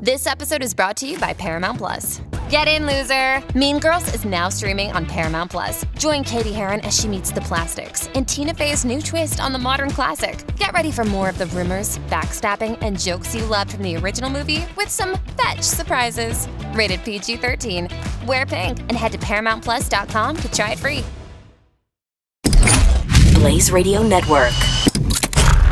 This episode is brought to you by Paramount Plus. Get in, loser! Mean Girls is now streaming on Paramount Plus. Join Cady Heron as she meets the plastics and Tina Fey's new twist on the modern classic. Get ready for more of the rumors, backstabbing, and jokes you loved from the original movie with some fetch surprises. Rated PG 13. Wear pink and head to ParamountPlus.com to try it free. Blaze Radio Network.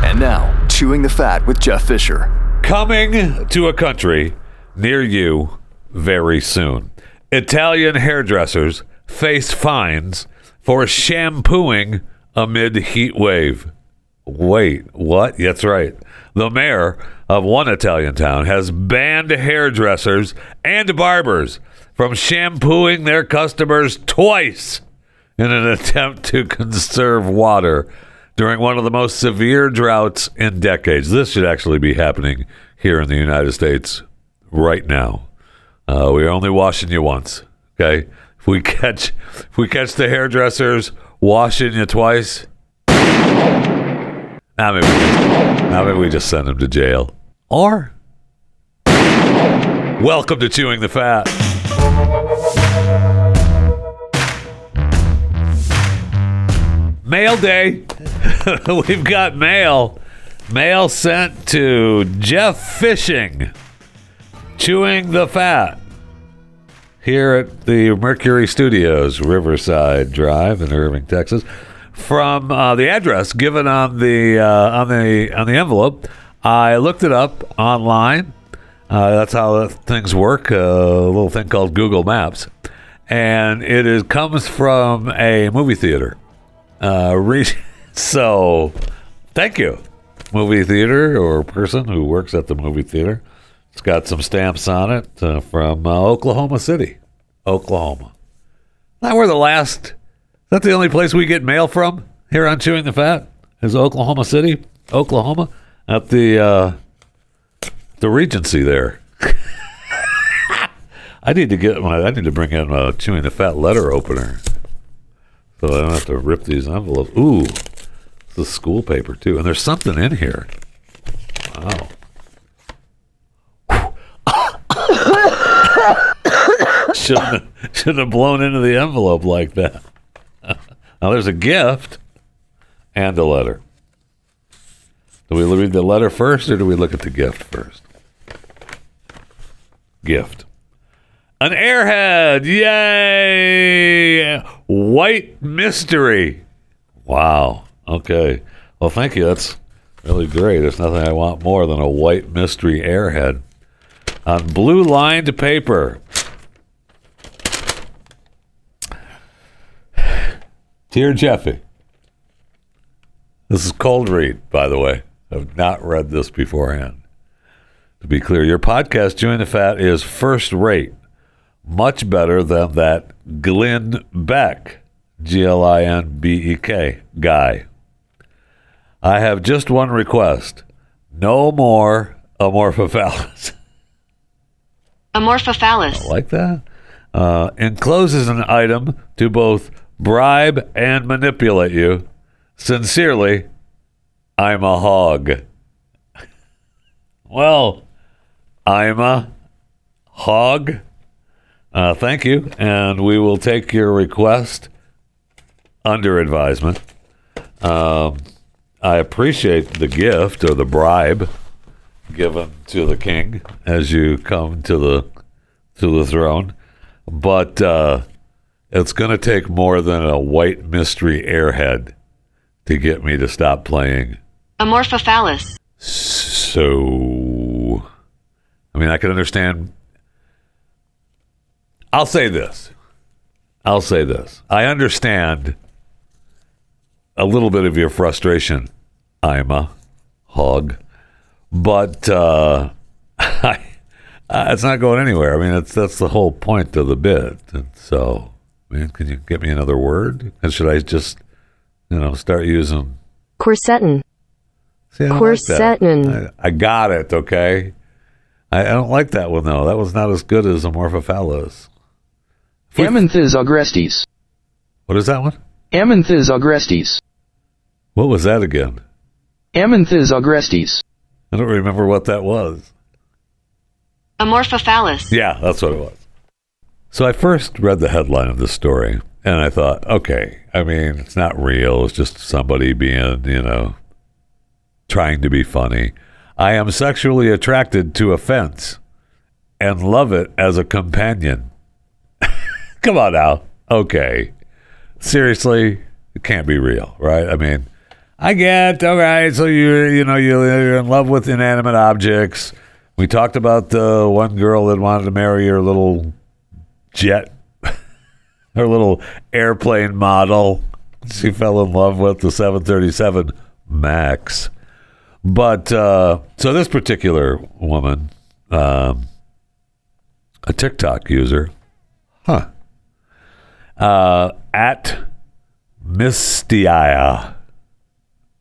And now, Chewing the Fat with Jeff Fisher. Coming to a country near you very soon. Italian hairdressers face fines for shampooing amid heat wave. Wait, what? That's right. The mayor of one Italian town has banned hairdressers and barbers from shampooing their customers twice in an attempt to conserve water during one of the most severe droughts in decades. This should actually be happening here in the United States right now. Uh, we're only washing you once, okay? If we catch, if we catch the hairdressers washing you twice, now maybe, now maybe we just send them to jail. Or, welcome to chewing the fat. Mail day. We've got mail. Mail sent to Jeff Fisher, chewing the fat, here at the Mercury Studios, Riverside Drive in Irving, Texas. From uh, the address given on the uh, on the on the envelope, I looked it up online. Uh, that's how things work. a little thing called Google Maps, and it is comes from a movie theater. Uh, re- so, thank you, movie theater or person who works at the movie theater. It's got some stamps on it uh, from uh, Oklahoma City, Oklahoma. Now we're the last. Is that the only place we get mail from here on Chewing the Fat? Is Oklahoma City, Oklahoma, at the uh, the Regency there. I need to get my. I need to bring in a Chewing the Fat letter opener so I don't have to rip these envelopes. Ooh, is school paper too, and there's something in here. Wow. shouldn't have, shouldn't have blown into the envelope like that. now there's a gift and a letter. Do we read the letter first, or do we look at the gift first? Gift. An airhead! Yay! White mystery. Wow. Okay. Well, thank you. That's really great. There's nothing I want more than a white mystery airhead on blue lined paper. Dear Jeffy, this is cold read, by the way. I've not read this beforehand. To be clear, your podcast, Chewing the Fat, is first rate much better than that Glenn Beck, G L I N B E K, guy. I have just one request no more amorphophallus. Amorphophallus. I like that. Uh, encloses an item to both bribe and manipulate you. Sincerely, I'm a hog. well, I'm a hog. Uh, thank you, and we will take your request under advisement. Um, I appreciate the gift or the bribe given to the king as you come to the to the throne, but uh, it's going to take more than a white mystery airhead to get me to stop playing. Amorphophallus. So, I mean, I can understand I'll say this. I'll say this. I understand a little bit of your frustration, I'm a hog, but uh, I, it's not going anywhere. I mean, it's that's the whole point of the bit. And so, man, can you get me another word? And should I just, you know, start using? Quercetin. See, I don't like. I, I got it. Okay. I, I don't like that one though. That was not as good as Amorphophallus. Amynthas agrestis. What is that one? Amynthas agrestis. What was that again? Amynthas agrestis. I don't remember what that was. Amorphophallus. Yeah, that's what it was. So I first read the headline of this story and I thought, okay, I mean, it's not real. It's just somebody being, you know, trying to be funny. I am sexually attracted to a fence and love it as a companion. Come on now. Okay. Seriously, it can't be real, right? I mean, I get, all right, so you're, you know, you're in love with inanimate objects. We talked about the one girl that wanted to marry her little jet, her little airplane model. She fell in love with the 737 Max. But uh, so this particular woman, um, a TikTok user, huh? Uh, at Mistia.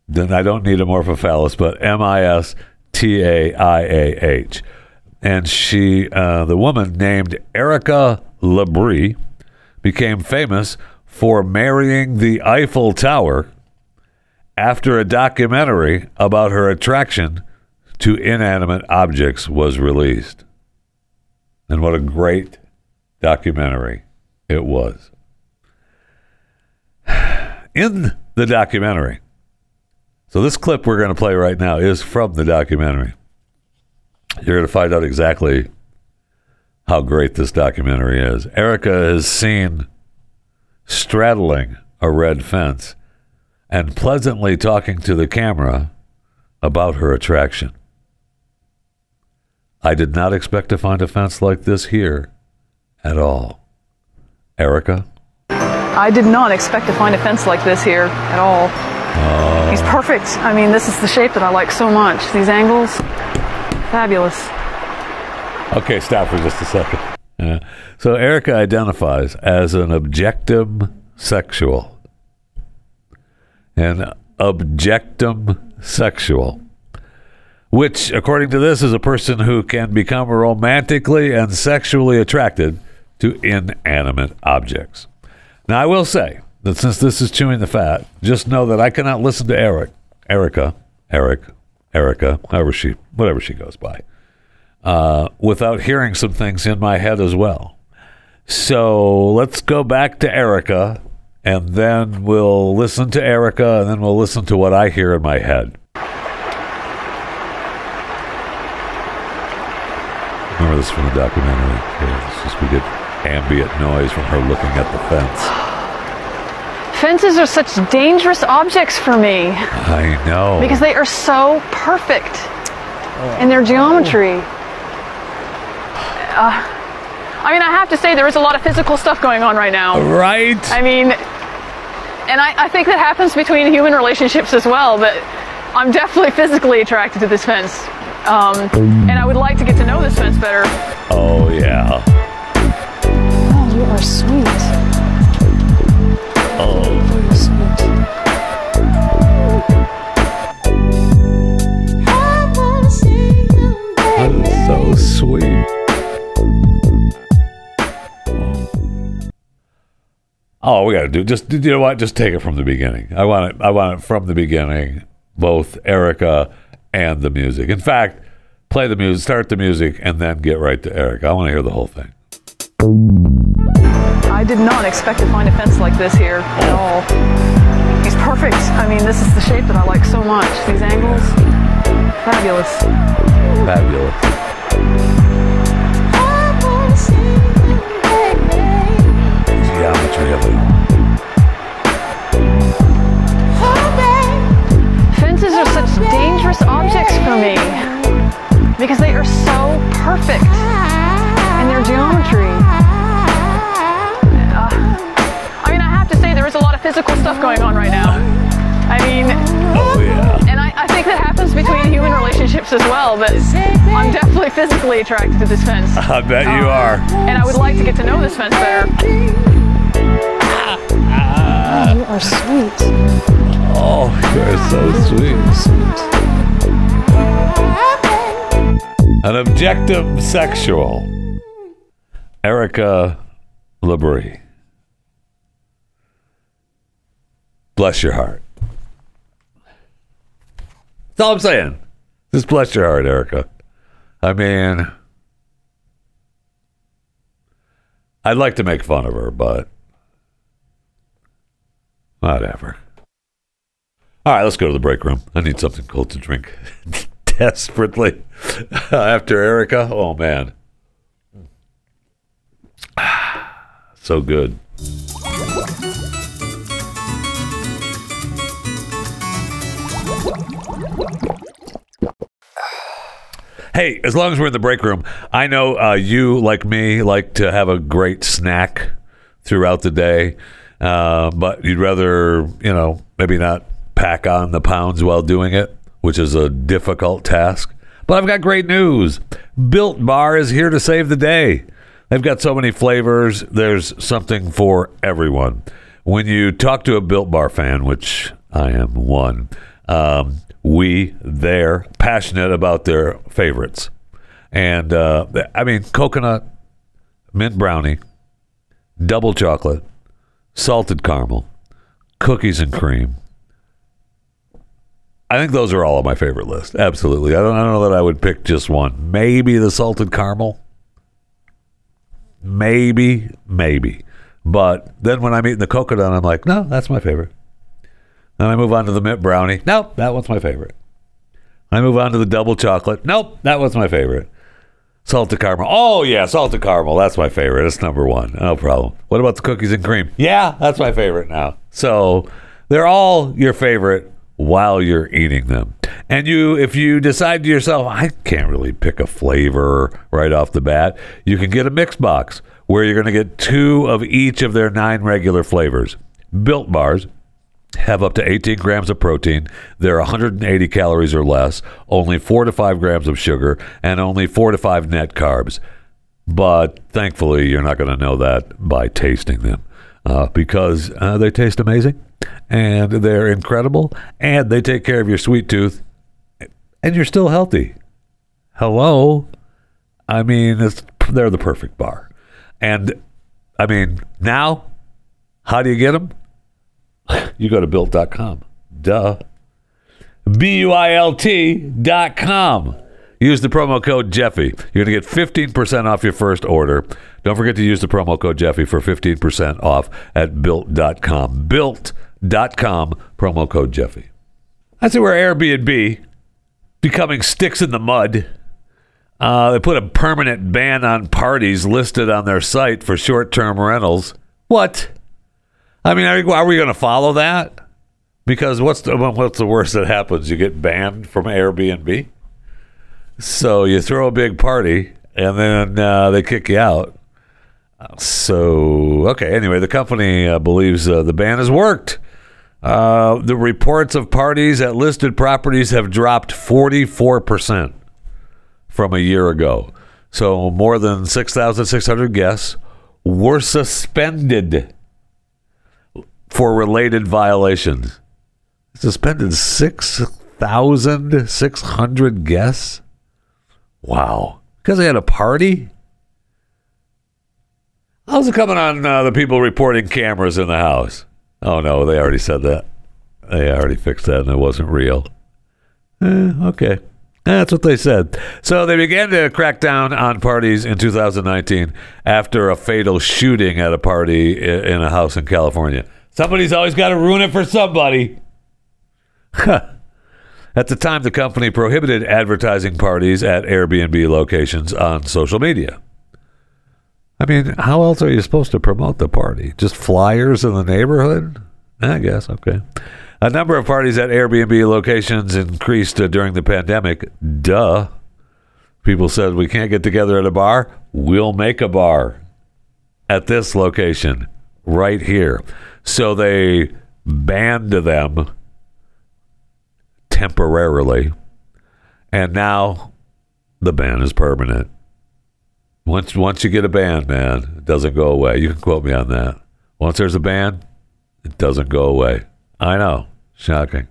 Then I don't need Amorphophallus, but M I S T A I A H. And she, uh, the woman named Erica Labrie, became famous for marrying the Eiffel Tower after a documentary about her attraction to inanimate objects was released. And what a great documentary it was. In the documentary, so this clip we're going to play right now is from the documentary. You're going to find out exactly how great this documentary is. Erica is seen straddling a red fence and pleasantly talking to the camera about her attraction. I did not expect to find a fence like this here at all. Erica? I did not expect to find a fence like this here at all. Oh. He's perfect. I mean, this is the shape that I like so much. These angles, fabulous. Okay, stop for just a second. Yeah. So Erica identifies as an objectum sexual. An objectum sexual. Which, according to this, is a person who can become romantically and sexually attracted to inanimate objects. Now, I will say that since this is chewing the fat, just know that I cannot listen to Eric, Erica, Eric, Erica, however she, whatever she goes by, uh, without hearing some things in my head as well. So let's go back to Erica, and then we'll listen to Erica, and then we'll listen to what I hear in my head. Remember this from the documentary? Yeah, it's just we get ambient noise from her looking at the fence. Fences are such dangerous objects for me I know. because they are so perfect in their geometry. Uh, I mean, I have to say, there is a lot of physical stuff going on right now. right? I mean, and I, I think that happens between human relationships as well, but I'm definitely physically attracted to this fence. Um, and I would like to get to know this fence better. oh yeah. Oh, you are sweet. Oh. Sweet. Oh, we got to do just you know what? Just take it from the beginning. I want it. I want it from the beginning. Both Erica and the music. In fact, play the music, start the music, and then get right to Erica. I want to hear the whole thing. I did not expect to find a fence like this here at all. He's perfect. I mean, this is the shape that I like so much. These angles, fabulous. Fabulous. Geometry. Fences are such dangerous objects for me because they are so perfect in their geometry. Uh, I mean, I have to say, there is a lot of physical stuff going on right now. Relationships as well, but I'm definitely physically attracted to this fence. I bet you um, are. And I would like to get to know this fence better. you are sweet. Oh, you're so sweet. An objectum sexual. Erica Labrie. Bless your heart. That's all I'm saying. Just bless your heart, Erica. I mean, I'd like to make fun of her, but whatever. All right, let's go to the break room. I need something cold to drink desperately after Erica. Oh, man. So good. Hey, as long as we're in the break room, I know uh, you, like me, like to have a great snack throughout the day, uh, but you'd rather, you know, maybe not pack on the pounds while doing it, which is a difficult task. But I've got great news. Built Bar is here to save the day. They've got so many flavors, there's something for everyone. When you talk to a Built Bar fan, which I am one, um, we they're passionate about their favorites, and uh, I mean coconut, mint brownie, double chocolate, salted caramel, cookies and cream. I think those are all on my favorite list. Absolutely, I don't, I don't know that I would pick just one. Maybe the salted caramel. Maybe, maybe. But then when I'm eating the coconut, I'm like, no, that's my favorite. Then I move on to the mint brownie. Nope, that one's my favorite. I move on to the double chocolate. Nope, that was my favorite. Salted caramel. Oh yeah, salted caramel. That's my favorite. That's number one. No problem. What about the cookies and cream? Yeah, that's my favorite now. So they're all your favorite while you're eating them. And you, if you decide to yourself, I can't really pick a flavor right off the bat, you can get a mix box where you're going to get two of each of their nine regular flavors. Built bars, have up to 18 grams of protein. They're 180 calories or less, only 4 to 5 grams of sugar, and only 4 to 5 net carbs. But thankfully, you're not going to know that by tasting them uh, because uh, they taste amazing and they're incredible and they take care of your sweet tooth and you're still healthy. Hello? I mean, they're the perfect bar. And I mean, now, how do you get them? you go to built.com. Duh. B U I L T.com. Use the promo code Jeffy. You're going to get 15% off your first order. Don't forget to use the promo code Jeffy for 15% off at built.com. Built.com, promo code Jeffy. I see where Airbnb becoming sticks in the mud. Uh, they put a permanent ban on parties listed on their site for short term rentals. What? I mean, are, are we going to follow that? Because what's the what's the worst that happens? You get banned from Airbnb. So you throw a big party and then uh, they kick you out. So okay. Anyway, the company uh, believes uh, the ban has worked. Uh, the reports of parties at listed properties have dropped forty four percent from a year ago. So more than six thousand six hundred guests were suspended for related violations. Suspended 6,600 guests? Wow. Because they had a party? How's it coming on uh, the people reporting cameras in the house? Oh, no, they already said that. They already fixed that and it wasn't real. Eh, okay. That's what they said. So they began to crack down on parties in 2019 after a fatal shooting at a party in a house in California. Somebody's always got to ruin it for somebody. At the time, the company prohibited advertising parties at Airbnb locations on social media. I mean, how else are you supposed to promote the party? Just flyers in the neighborhood? I guess, okay. A number of parties at Airbnb locations increased uh, during the pandemic. Duh. People said, we can't get together at a bar. We'll make a bar at this location right here. So they banned them temporarily. And now the ban is permanent. Once once you get a ban, man, it doesn't go away. You can quote me on that. Once there's a ban, it doesn't go away. I know. Shocking.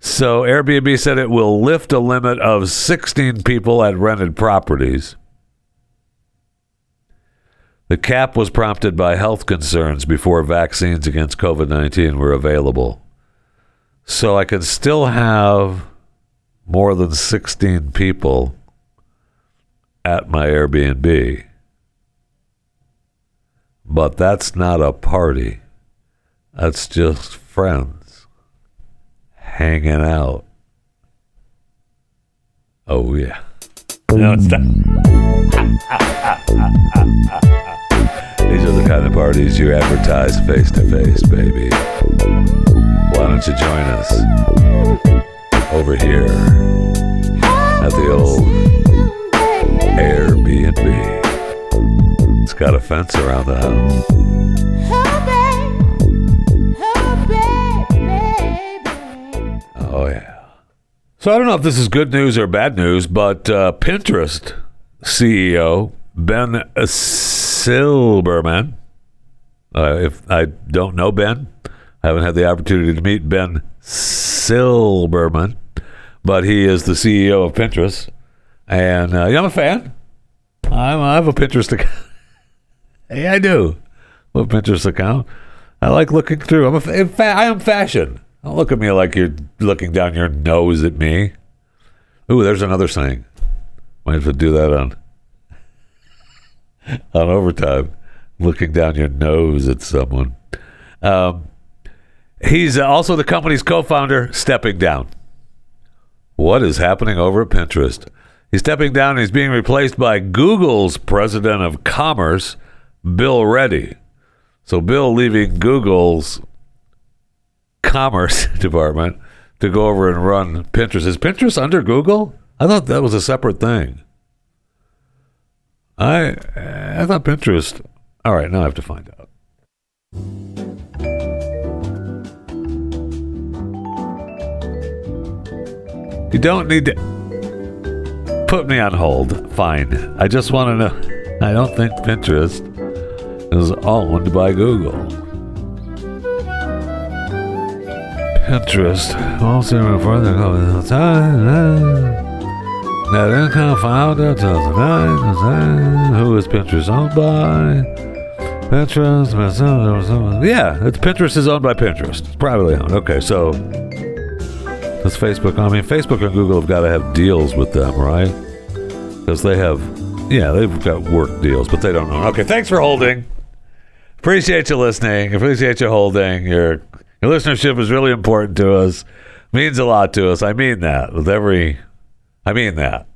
So Airbnb said it will lift a limit of 16 people at rented properties. The cap was prompted by health concerns before vaccines against COVID 19 were available. So I can still have more than 16 people at my Airbnb. but that's not a party. That's just friends hanging out. Oh, yeah. No, it's not. These are the kind of parties you advertise face to face, baby. Why don't you join us over here at the old Airbnb? It's got a fence around the house. Oh, yeah. So I don't know if this is good news or bad news, but uh, Pinterest CEO Ben Silbermann. Uh, if I don't know Ben, I haven't had the opportunity to meet Ben Silbermann, but he is the CEO of Pinterest, and uh, yeah, I'm a fan. I'm, I have a Pinterest account. hey, I do. I have a Pinterest account. I like looking through. I'm a, fa- fa- I am fashion. Don't look at me like you're looking down your nose at me. Ooh, there's another saying. Might have to do that on on overtime, looking down your nose at someone. Um, he's also the company's co-founder, stepping down. What is happening over at Pinterest? He's stepping down. He's being replaced by Google's president of commerce, Bill Ready. So Bill leaving Google's commerce department to go over and run Pinterest. Is Pinterest under Google? I thought that was a separate thing. I uh, I thought Pinterest. All right, now I have to find out. You don't need to put me on hold. Fine. I just want to know. I don't think Pinterest is owned by Google. Pinterest. Also further time. Net income founder 2009. Who is Pinterest owned by? Pinterest. Yeah, it's Pinterest is owned by Pinterest. It's privately owned. Okay, so that's Facebook. I mean, Facebook and Google have got to have deals with them, right? Because they have, yeah, they've got work deals, but they don't own. Okay, thanks for holding. Appreciate you listening. Appreciate you holding. Your your listenership is really important to us. Means a lot to us. I mean that with every. I mean that.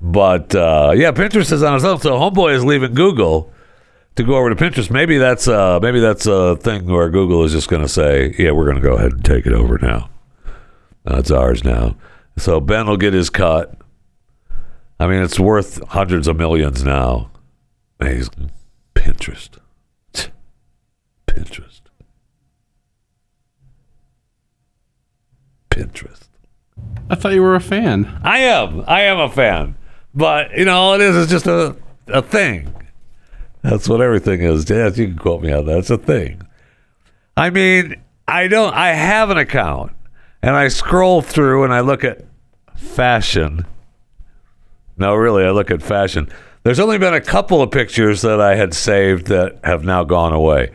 But uh, yeah, Pinterest is on its own. So Homeboy is leaving Google to go over to Pinterest. Maybe that's uh, maybe that's a thing where Google is just going to say, "Yeah, we're going to go ahead and take it over now. Uh, it's ours now." So Ben will get his cut. I mean, it's worth hundreds of millions now. Amazing. Pinterest. Pinterest. Pinterest. I thought you were a fan. I am. I am a fan. But, you know, all it is is just a, a thing. That's what everything is. Yes, you can quote me on that. It's a thing. I mean, I don't, I have an account and I scroll through and I look at fashion. No, really, I look at fashion. There's only been a couple of pictures that I had saved that have now gone away.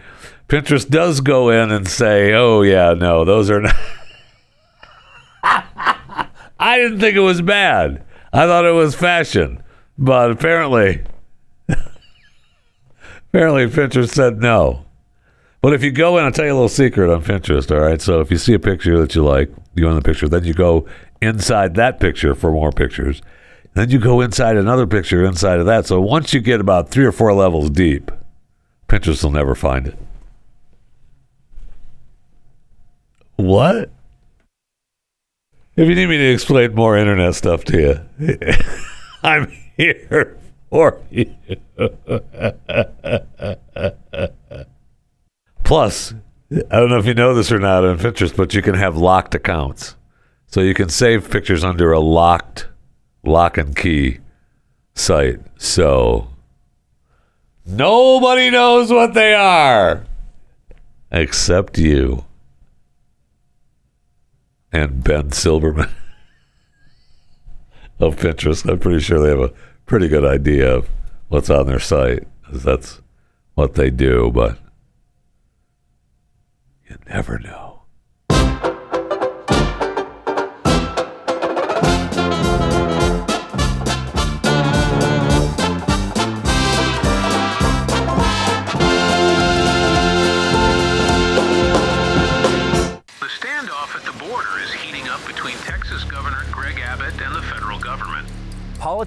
Pinterest does go in and say, oh, yeah, no, those are not. I didn't think it was bad. I thought it was fashion, but apparently, apparently Pinterest said no. But if you go in, I'll tell you a little secret on Pinterest. All right, so if you see a picture that you like, you go in the picture, then you go inside that picture for more pictures. Then you go inside another picture inside of that. So once you get about three or four levels deep, Pinterest will never find it. What? If you need me to explain more internet stuff to you, I'm here for you. Plus, I don't know if you know this or not on Pinterest, but you can have locked accounts. So you can save pictures under a locked lock and key site. So nobody knows what they are except you and Ben Silbermann of Pinterest. I'm pretty sure they have a pretty good idea of what's on their site. 'cause That's what they do, but you never know.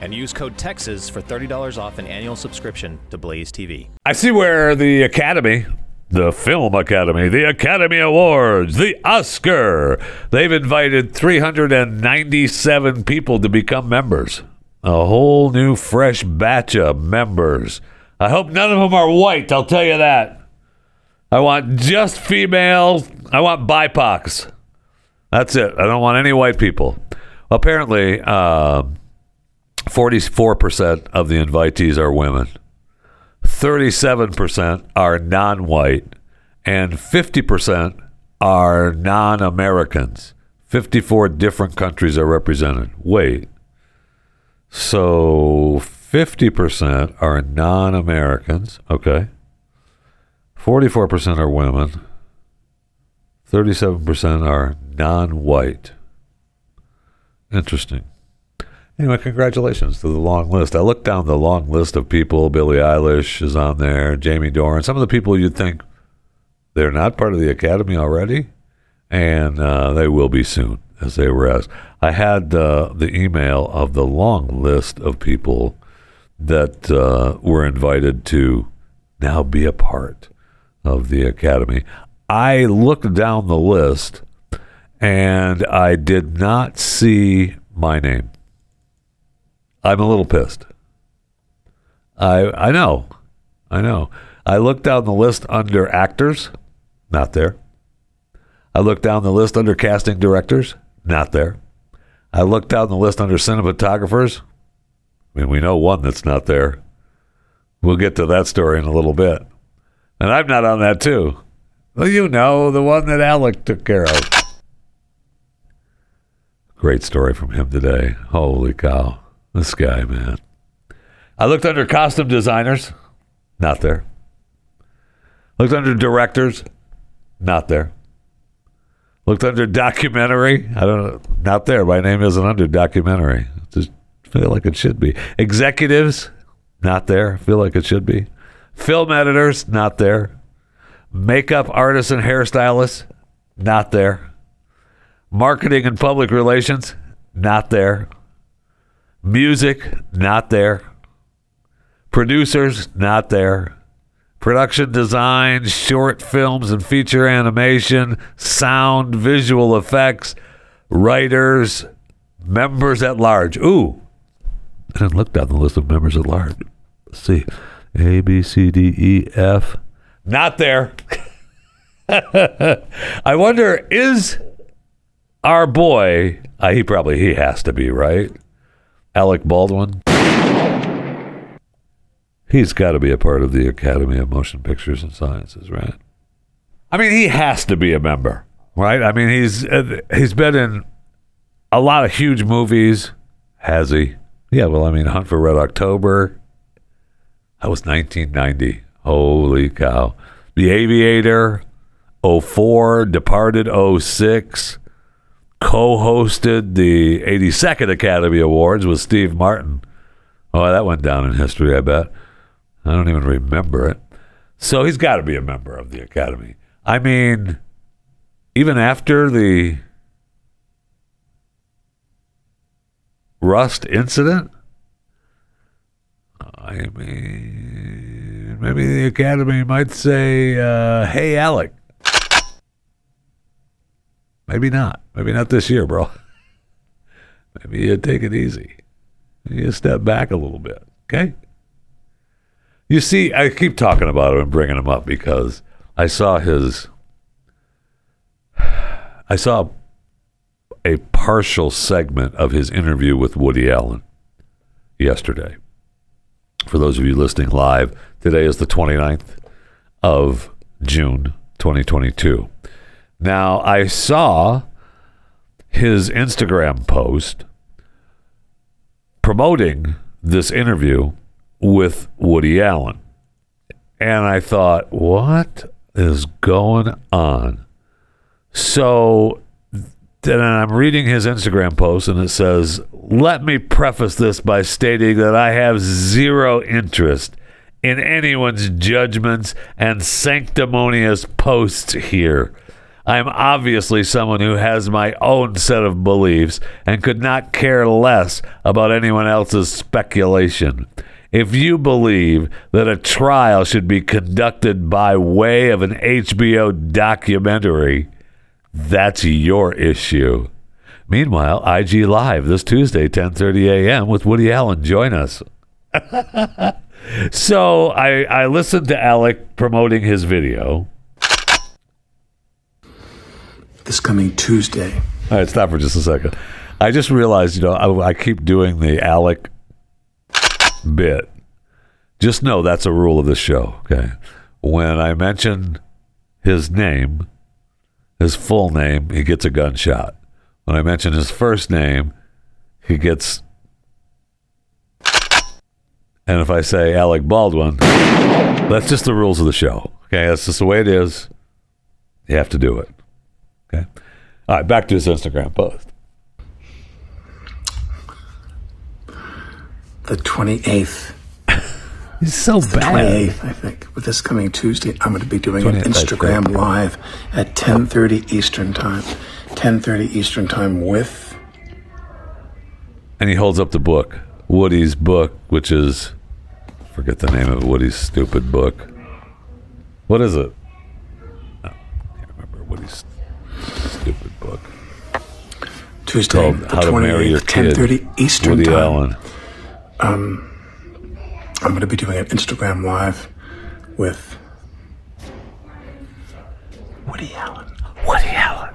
and use code TEXAS for $30 off an annual subscription to Blaze TV. I see where the Academy, the Film Academy, the Academy Awards, the Oscar, they've invited 397 people to become members. A whole new, fresh batch of members. I hope none of them are white, I'll tell you that. I want just females. I want BIPOCs. That's it. I don't want any white people. Apparently, uh, 44% of the invitees are women, 37% are non white, and 50% are non Americans. 54 different countries are represented. Wait. So 50% are non Americans. Okay. 44% are women. 37% are non white. Interesting. Anyway, congratulations to the long list. I looked down the long list of people. Billie Eilish is on there, Jamie Dornan, some of the people you'd think they're not part of the Academy already, and uh, they will be soon, as they were asked. I had uh, the email of the long list of people that uh, were invited to now be a part of the Academy. I looked down the list and I did not see my name. I'm a little pissed. I I know. I know. I looked down the list under actors, not there. I looked down the list under casting directors, not there. I looked down the list under cinematographers. I mean, we know one that's not there. We'll get to that story in a little bit. And I'm not on that too. Well, you know, the one that Alec took care of. Great story from him today. Holy cow. This guy, man. I looked under costume designers, not there. Looked under directors, not there. Looked under documentary, I don't know, not there. My name isn't under documentary. Just feel like it should be. Executives, not there. Feel like it should be. Film editors, not there. Makeup artists and hairstylists, not there. Marketing and public relations, not there. Music, not there. Producers, not there. Production design, short films and feature animation, sound, visual effects, writers, members at large. Ooh, I didn't look down the list of members at large. Let's see. A, B, C, D, E, F. Not there. I wonder, is our boy, uh, he probably, he has to be, right? Alec Baldwin. He's got to be a part of the Academy of Motion Pictures and Sciences, right? I mean, he has to be a member, right? I mean, he's uh, he's been in a lot of huge movies, has he? Yeah, well, I mean, Hunt for Red October. That was 1990. Holy cow. The Aviator, 04, Departed 06 co-hosted the 82nd Academy Awards with Steve Martin. Oh, that went down in history, I bet. I don't even remember it. So he's got to be a member of the Academy. I mean, even after the Rust incident, I mean, maybe the Academy might say, uh, hey, Alec, Maybe not. Maybe not this year, bro. Maybe you take it easy. You step back a little bit, okay? You see, I keep talking about him and bringing him up because I saw his. I saw a partial segment of his interview with Woody Allen yesterday. For those of you listening live, today is the 29th of June, 2022. Now, I saw his Instagram post promoting this interview with Woody Allen. And I thought, what is going on? So then I'm reading his Instagram post and it says, Let me preface this by stating that I have zero interest in anyone's judgments and sanctimonious posts here. I'm obviously someone who has my own set of beliefs and could not care less about anyone else's speculation. If you believe that a trial should be conducted by way of an HBO documentary, that's your issue. Meanwhile, IG Live this Tuesday, 10:30 a.m. with Woody Allen. Join us. so I, I listened to Alec promoting his video. This coming Tuesday. All right, stop for just a second. I just realized, you know, I, I keep doing the Alec bit. Just know that's a rule of the show. Okay, when I mention his name, his full name, he gets a gunshot. When I mention his first name, he gets. And if I say Alec Baldwin, that's just the rules of the show. Okay, that's just the way it is. You have to do it. Okay. All right, back to his Instagram post. The 28th. He's so the bad. 28th, I think. With this coming Tuesday, I'm going to be doing an Instagram live at 10:30 Eastern Time. 10:30 Eastern Time with and he holds up the book, Woody's book, which is forget the name of Woody's stupid book. What is it? Oh, can't remember Woody's stupid book. Tuesday, Called the How to Marry Your 28th, Kid. 10:30 Eastern Woody Time. Allen. Um, I'm going to be doing an Instagram live with Woody Allen. Woody Allen.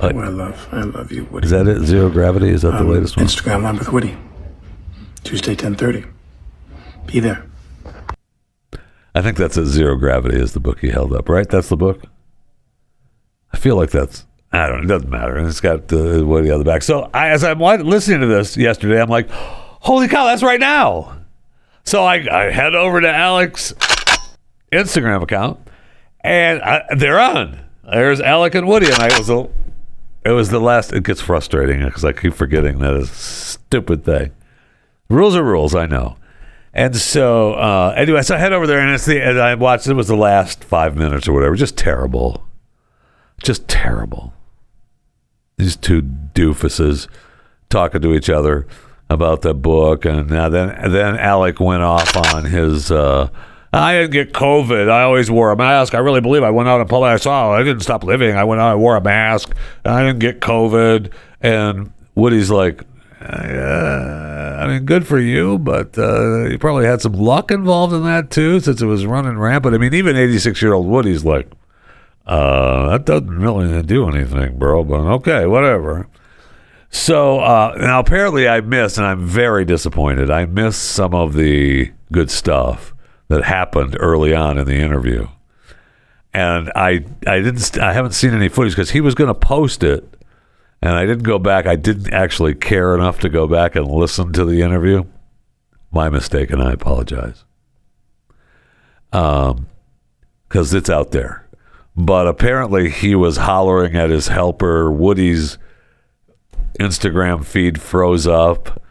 Who I love. I love you, Woody. Is that it? Zero Gravity? Is that the Um, latest one? Instagram live with Woody. Tuesday, 10:30. Be there. I think that's a Zero Gravity is the book he held up, right? That's the book. I feel like that's. I don't. know. It doesn't matter. It's got the Woody on the back. So I, as I'm listening to this yesterday, I'm like, "Holy cow, that's right now!" So I, I head over to Alex Instagram account, and I, they're on. There's Alec and Woody, and I was a, it was the last. It gets frustrating because I keep forgetting that is stupid thing. Rules are rules, I know. And so, uh, anyway, so I head over there, and it's the and I watched. It was the last five minutes or whatever. Just terrible, just terrible. These two doofuses talking to each other about the book, and uh, then then Alec went off on his. Uh, I didn't get COVID. I always wore a mask. I really believe I went out in public. I saw. I didn't stop living. I went out. I wore a mask. I didn't get COVID. And Woody's like, uh, I mean, good for you, but uh, you probably had some luck involved in that too, since it was running rampant. I mean, even 86 year old Woody's like, uh, that doesn't really do anything, bro. But okay, whatever. So uh, now apparently I missed, and I'm very disappointed. I missed some of the good stuff that happened early on in the interview, and I I didn't I haven't seen any footage because he was going to post it, and I didn't go back. I didn't actually care enough to go back and listen to the interview. My mistake, and I apologize. Um, because it's out there. But apparently, he was hollering at his helper. Woody's Instagram feed froze up.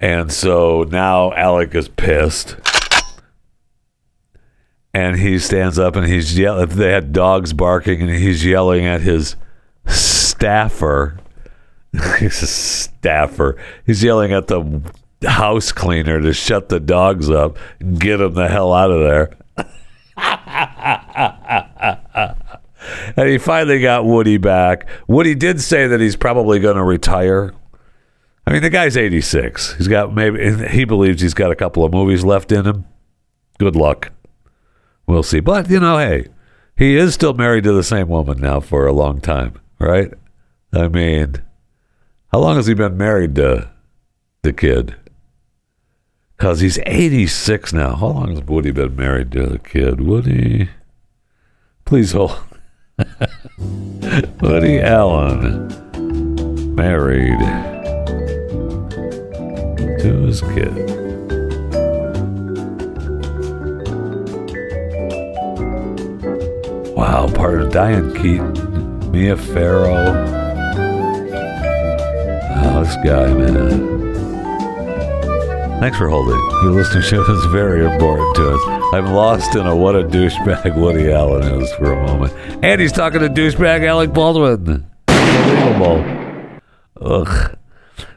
And so now Alec is pissed. And he stands up and he's yelling. They had dogs barking, and he's yelling at his staffer. he's a staffer. He's yelling at the house cleaner to shut the dogs up and get them the hell out of there. And he finally got Woody back. Woody did say that he's probably going to retire. I mean, the guy's 86. He's got maybe, he believes he's got a couple of movies left in him. Good luck. We'll see. But, you know, hey, he is still married to the same woman now for a long time. right? I mean, how long has he been married to the kid? Because he's 86 now. How long has Woody been married to the kid? Woody, please hold. Woody Allen married to his kid. Wow, part of Diane Keaton, Mia Farrow. Oh, this guy, man. Thanks for holding. Your listening show is very important to us. I'm lost in a what a douchebag Woody Allen is for a moment. And he's talking to douchebag Alec Baldwin. Unbelievable. Ugh.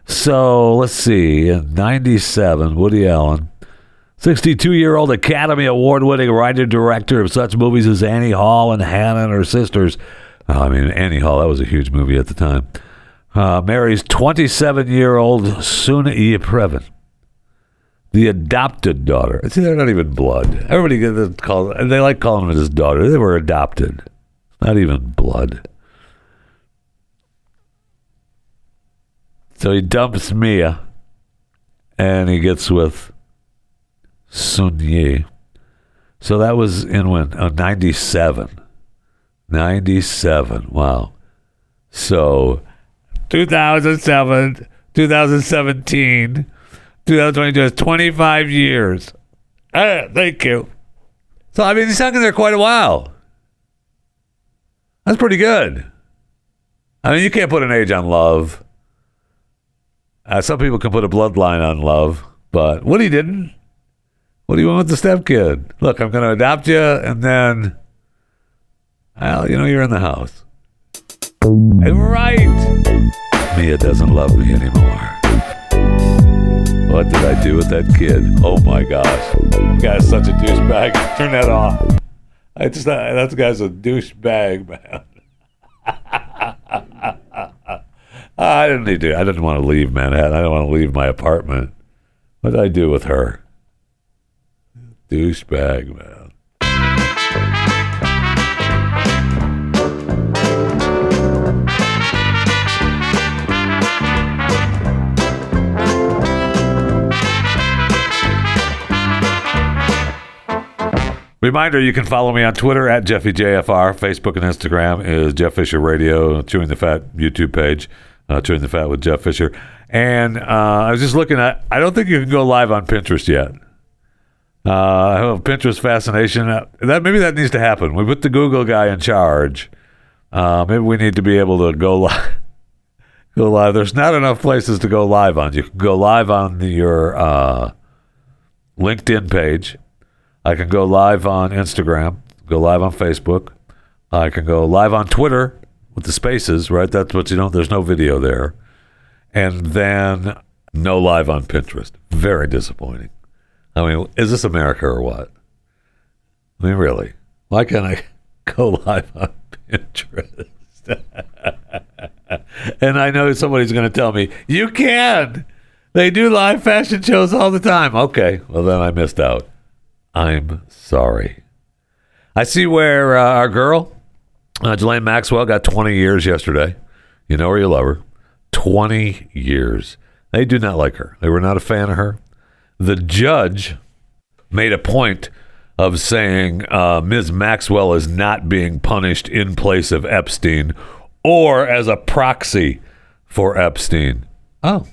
So let's see. In 97, Woody Allen, 62 year old Academy Award winning writer director of such movies as Annie Hall and Hannah and her sisters. Oh, I mean, Annie Hall, that was a huge movie at the time. Uh, marries 27 year old Soon-Yi Previn the adopted daughter. See, they're not even blood. Everybody gets called. And they like calling them his daughter. They were adopted, not even blood. So he dumps Mia, and he gets with Soon-Yi. So that was in when? Oh, 97. 97. Wow. So 2007, 2017 2022 is 25 years. Uh, thank you. So, I mean, he's hung in there quite a while. That's pretty good. I mean, you can't put an age on love. Uh, some people can put a bloodline on love, but Woody didn't. What do you want with the stepkid? Look, I'm going to adopt you, and then, well, you know, you're in the house. And right. Mia doesn't love me anymore. What did I do with that kid? Oh my gosh. You guy's such a douchebag. Turn that off. I just uh, that guy's a douchebag, man. I didn't need to. I didn't want to leave Manhattan. I didn't want to leave my apartment. What did I do with her? Douchebag, man. Reminder, you can follow me on Twitter at JeffyJFR. Facebook and Instagram is Jeff Fisher Radio, Chewing the Fat YouTube page, uh, Chewing the Fat with Jeff Fisher. And uh, I was just looking at, I don't think you can go live on Pinterest yet. Uh, I have Pinterest fascination. Uh, that Maybe that needs to happen. We put the Google guy in charge. Uh, maybe we need to be able to go live. go live. There's not enough places to go live on. You can go live on your uh, LinkedIn page I can go live on Instagram, go live on Facebook. I can go live on Twitter with the spaces, right? That's what you know. There's no video there. And then no live on Pinterest. Very disappointing. I mean, is this America or what? I mean, really? Why can't I go live on Pinterest? and I know somebody's going to tell me, you can. They do live fashion shows all the time. Okay, well, then I missed out. I'm sorry. I see where uh, our girl, uh, Ghislaine Maxwell, got 20 years yesterday. You know her, you love her. 20 years. They do not like her. They were not a fan of her. The judge made a point of saying uh, Ms. Maxwell is not being punished in place of Epstein or as a proxy for Epstein. Oh,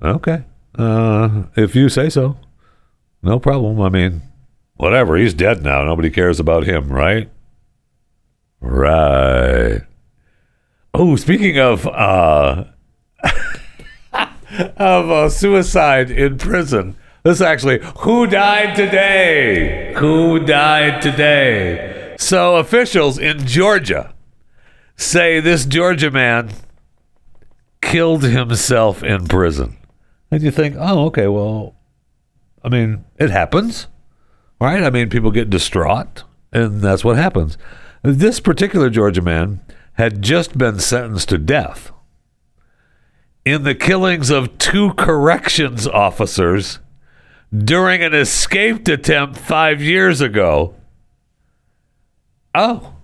okay. Uh, if you say so, no problem. I mean, whatever, he's dead now. Nobody cares about him, right? Right. Oh, speaking of uh, of uh, suicide in prison, this actually who died today? Who died today? So officials in Georgia say this Georgia man killed himself in prison. And you think, oh, okay, well, I mean, it happens right? I mean, people get distraught, and that's what happens. This particular Georgia man had just been sentenced to death in the killings of two corrections officers during an escaped attempt five years ago. Oh.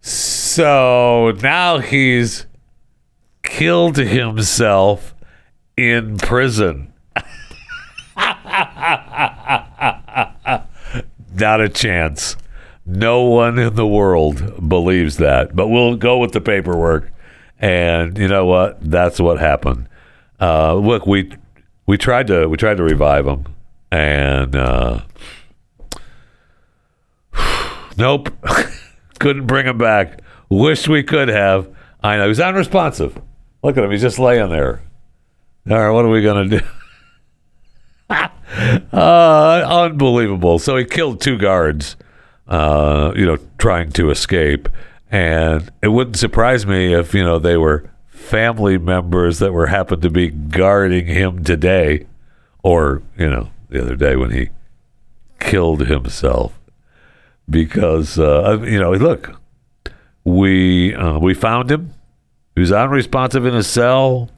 So now he's killed himself in prison. Not a chance. No one in the world believes that. But we'll go with the paperwork. And you know what? That's what happened. Uh, look, we we tried to we tried to revive him, and uh, nope, couldn't bring him back. Wish we could have. I know he's unresponsive. Look at him; he's just laying there. All right, what are we gonna do? uh, unbelievable. So he killed two guards, uh, you know, trying to escape. And it wouldn't surprise me if, you know, they were family members that were happened to be guarding him today or, you know, the other day when he killed himself. Because, uh, you know, look, we uh, we found him. He was unresponsive in his cell.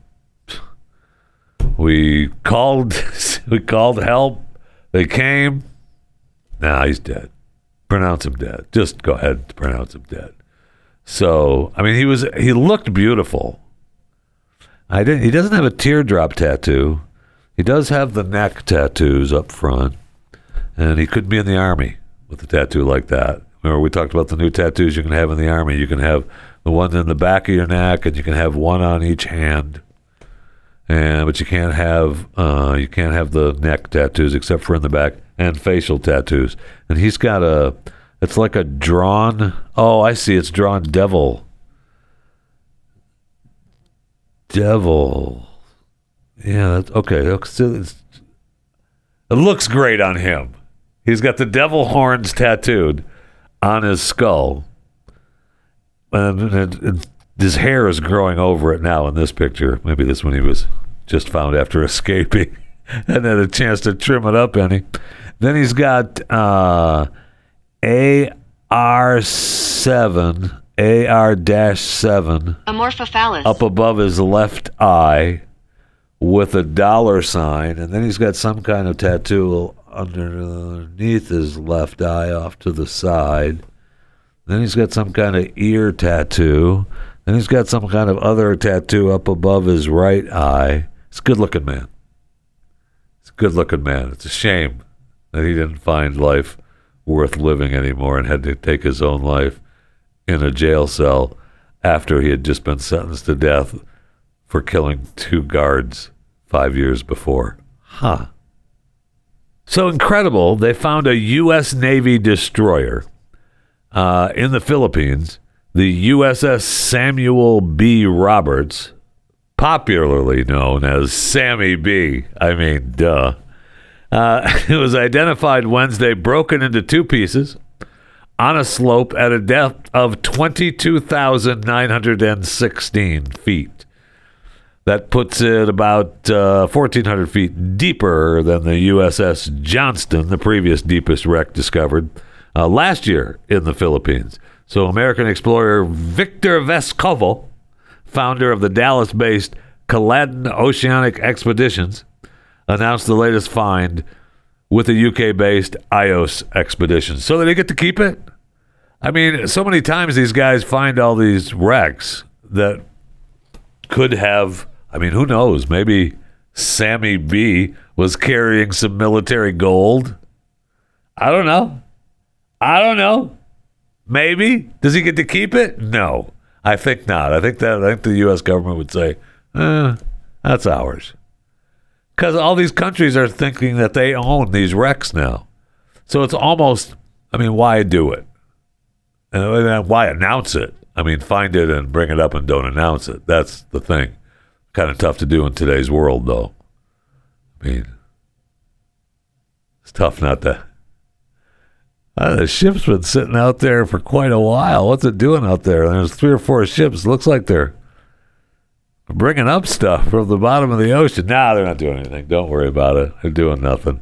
We called we called help. They came. Now nah, he's dead. Pronounce him dead. Just go ahead and pronounce him dead. So I mean, he was he looked beautiful. I didn't. He doesn't have a teardrop tattoo. He does have the neck tattoos up front, and he could be in the army with a tattoo like that. Remember, we talked about the new tattoos you can have in the army. You can have the one in the back of your neck, and you can have one on each hand and but you can't have uh, you can't have the neck tattoos except for in the back and facial tattoos. And he's got a it's like a drawn. Oh, I see. It's drawn devil. Devil. Yeah. That's, okay. It looks great on him. He's got the devil horns tattooed on his skull, and, and, and his hair is growing over it now in this picture. Maybe this one he was just found after escaping and had a chance to trim it up any. Then he's got uh, AR7, AR-7 Amorphophallus. up above his left eye with a dollar sign, and then he's got some kind of tattoo underneath his left eye off to the side. Then he's got some kind of ear tattoo. Then he's got some kind of other tattoo up above his right eye. He's a good looking man. He's a good looking man. It's a shame that he didn't find life worth living anymore and had to take his own life in a jail cell after he had just been sentenced to death for killing two guards five years before. Huh. So incredible, they found a U.S. Navy destroyer uh, in the Philippines, the USS Samuel B. Roberts, popularly known as Sammy B. I mean, duh. Uh, it was identified Wednesday, broken into two pieces on a slope at a depth of 22,916 feet. That puts it about uh, 1,400 feet deeper than the USS Johnston, the previous deepest wreck discovered uh, last year in the Philippines. So, American explorer Victor Vescovo, founder of the Dallas based Caladan Oceanic Expeditions, announced the latest find with the UK based EYOS expedition. So, they get to keep it? I mean, so many times these guys find all these wrecks that could have I mean, who knows? Maybe Sammy B was carrying some military gold. I don't know. I don't know. Maybe. Does he get to keep it? No. I think not. I think that I think the US government would say, eh, that's ours. Because all these countries are thinking that they own these wrecks now. So it's almost I mean, why do it? And why announce it? I mean, find it and bring it up and don't announce it. That's the thing. Kind of tough to do in today's world, though. I mean, it's tough not to. Uh, the ship's been sitting out there for quite a while. What's it doing out there? There's three or four ships. Looks like they're bringing up stuff from the bottom of the ocean. Nah, they're not doing anything. Don't worry about it. They're doing nothing.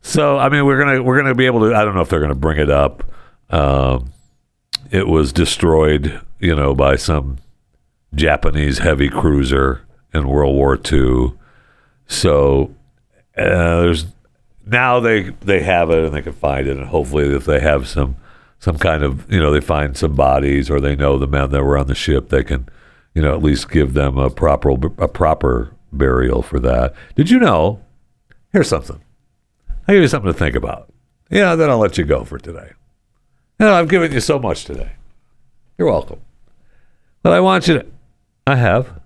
So, I mean, we're gonna we're gonna be able to. I don't know if they're gonna bring it up. Um, it was destroyed, you know, by some Japanese heavy cruiser in World War II. So uh, there's now they they have it and they can find it, and hopefully if they have some some kind of you know they find some bodies or they know the men that were on the ship. They can you know at least give them a proper a proper burial for that. Did you know? Here's something. I'll give you something to think about. Yeah, then I'll let you go for today. You know, I've given you so much today. You're welcome. But I want you to. I have.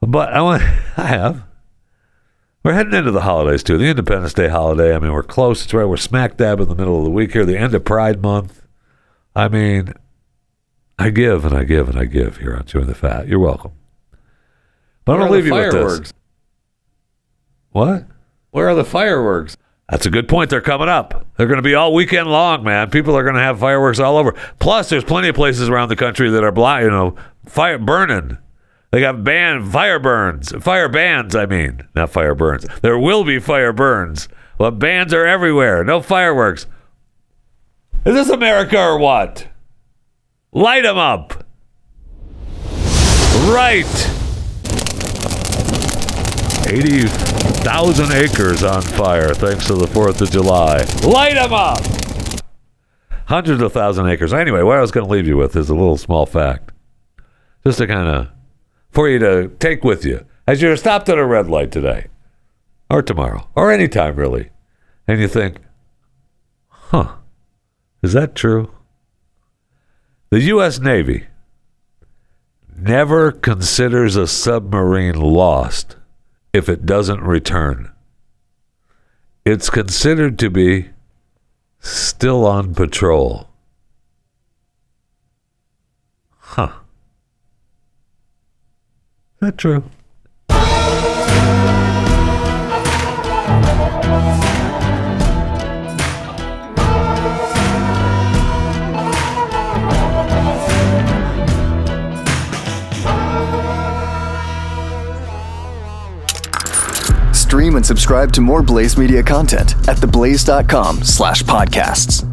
But I want. I have. We're heading into the holidays too. The Independence Day holiday. I mean, we're close. It's right. We're smack dab in the middle of the week here. The end of Pride Month. I mean, I give and I give and I give here on Chewing the Fat. You're welcome. But I'm gonna leave you with this. What? Where are the fireworks? That's a good point. They're coming up. They're going to be all weekend long, man. People are going to have fireworks all over. Plus, there's plenty of places around the country that are blind, you know, fire burning. They got band fire burns, fire bans. I mean, not fire burns. There will be fire burns, but bans are everywhere. No fireworks. Is this America or what? Light them up. Right. 80,000 acres on fire thanks to the 4th of July. Light them up! Hundreds of thousand acres. Anyway, what I was going to leave you with is a little small fact. Just to kind of, for you to take with you as you're stopped at a red light today, or tomorrow, or anytime really, and you think, huh, is that true? The U.S. Navy never considers a submarine lost if it doesn't return. It's considered to be still on patrol. Huh. Is that true? Stream and subscribe to more Blaze Media content at theblaze.com slash podcasts.